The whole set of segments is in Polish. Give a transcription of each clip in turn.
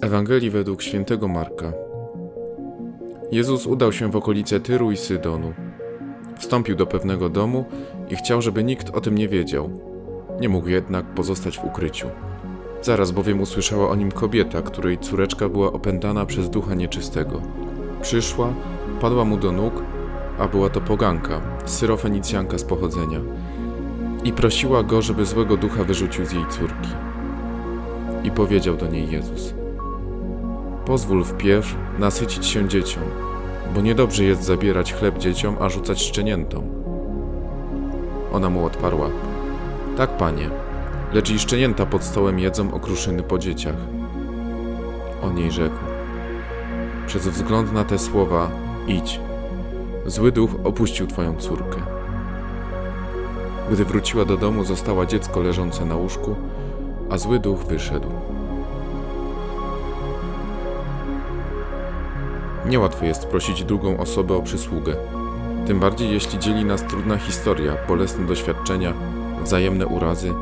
Ewangelii według świętego Marka. Jezus udał się w okolice Tyru i Sydonu. Wstąpił do pewnego domu i chciał, żeby nikt o tym nie wiedział. Nie mógł jednak pozostać w ukryciu. Zaraz bowiem usłyszała o nim kobieta, której córeczka była opętana przez ducha nieczystego. Przyszła, padła mu do nóg, a była to poganka, syrofenicjanka z pochodzenia, i prosiła go, żeby złego ducha wyrzucił z jej córki. I powiedział do niej Jezus: Pozwól wpierw nasycić się dzieciom, bo niedobrze jest zabierać chleb dzieciom, a rzucać szczeniętom. Ona mu odparła: Tak, panie, lecz i szczenięta pod stołem jedzą okruszyny po dzieciach. On jej rzekł: Przez wzgląd na te słowa idź. Zły duch opuścił twoją córkę. Gdy wróciła do domu, została dziecko leżące na łóżku, a zły duch wyszedł. Niełatwo jest prosić drugą osobę o przysługę. Tym bardziej jeśli dzieli nas trudna historia, bolesne doświadczenia, wzajemne urazy.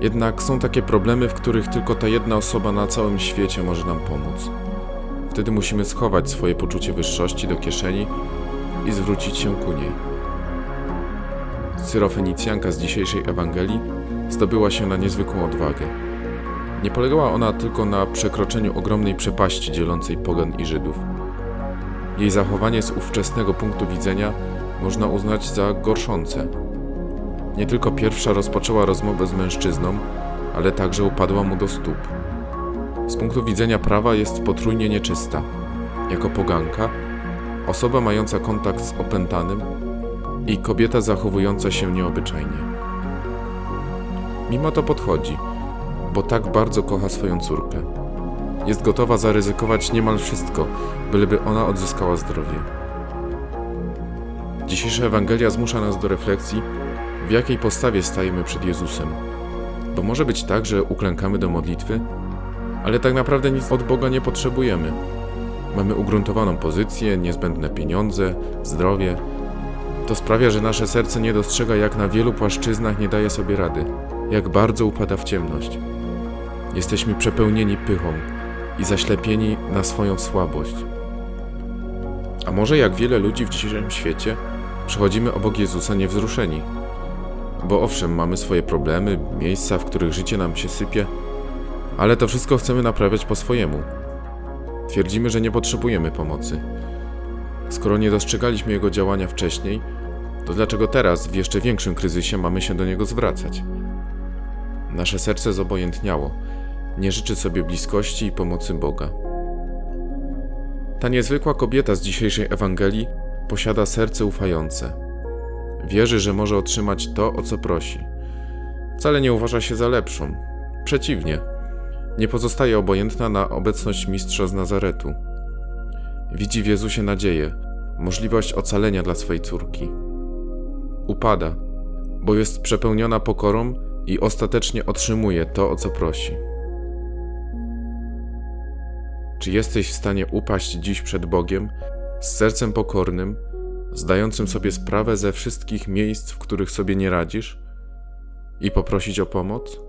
Jednak są takie problemy, w których tylko ta jedna osoba na całym świecie może nam pomóc. Wtedy musimy schować swoje poczucie wyższości do kieszeni i zwrócić się ku niej. Syrofenicjanka z dzisiejszej Ewangelii zdobyła się na niezwykłą odwagę. Nie polegała ona tylko na przekroczeniu ogromnej przepaści dzielącej pogan i Żydów. Jej zachowanie z ówczesnego punktu widzenia można uznać za gorszące. Nie tylko pierwsza rozpoczęła rozmowę z mężczyzną, ale także upadła mu do stóp. Z punktu widzenia prawa jest potrójnie nieczysta. Jako poganka, osoba mająca kontakt z opętanym i kobieta zachowująca się nieobyczajnie. Mimo to podchodzi, bo tak bardzo kocha swoją córkę. Jest gotowa zaryzykować niemal wszystko, byleby ona odzyskała zdrowie. Dzisiejsza Ewangelia zmusza nas do refleksji, w jakiej postawie stajemy przed Jezusem. Bo może być tak, że uklękamy do modlitwy, ale tak naprawdę nic od Boga nie potrzebujemy. Mamy ugruntowaną pozycję, niezbędne pieniądze, zdrowie. To sprawia, że nasze serce nie dostrzega, jak na wielu płaszczyznach nie daje sobie rady, jak bardzo upada w ciemność. Jesteśmy przepełnieni pychą i zaślepieni na swoją słabość. A może jak wiele ludzi w dzisiejszym świecie, przechodzimy obok Jezusa niewzruszeni. Bo owszem, mamy swoje problemy, miejsca, w których życie nam się sypie, ale to wszystko chcemy naprawiać po swojemu. Twierdzimy, że nie potrzebujemy pomocy. Skoro nie dostrzegaliśmy jego działania wcześniej, to dlaczego teraz, w jeszcze większym kryzysie, mamy się do niego zwracać? Nasze serce zobojętniało, nie życzy sobie bliskości i pomocy Boga. Ta niezwykła kobieta z dzisiejszej Ewangelii posiada serce ufające. Wierzy, że może otrzymać to, o co prosi. Wcale nie uważa się za lepszą. Przeciwnie, nie pozostaje obojętna na obecność mistrza z Nazaretu. Widzi w Jezusie nadzieję, możliwość ocalenia dla swej córki. Upada, bo jest przepełniona pokorą i ostatecznie otrzymuje to, o co prosi. Czy jesteś w stanie upaść dziś przed Bogiem z sercem pokornym, zdającym sobie sprawę ze wszystkich miejsc, w których sobie nie radzisz, i poprosić o pomoc?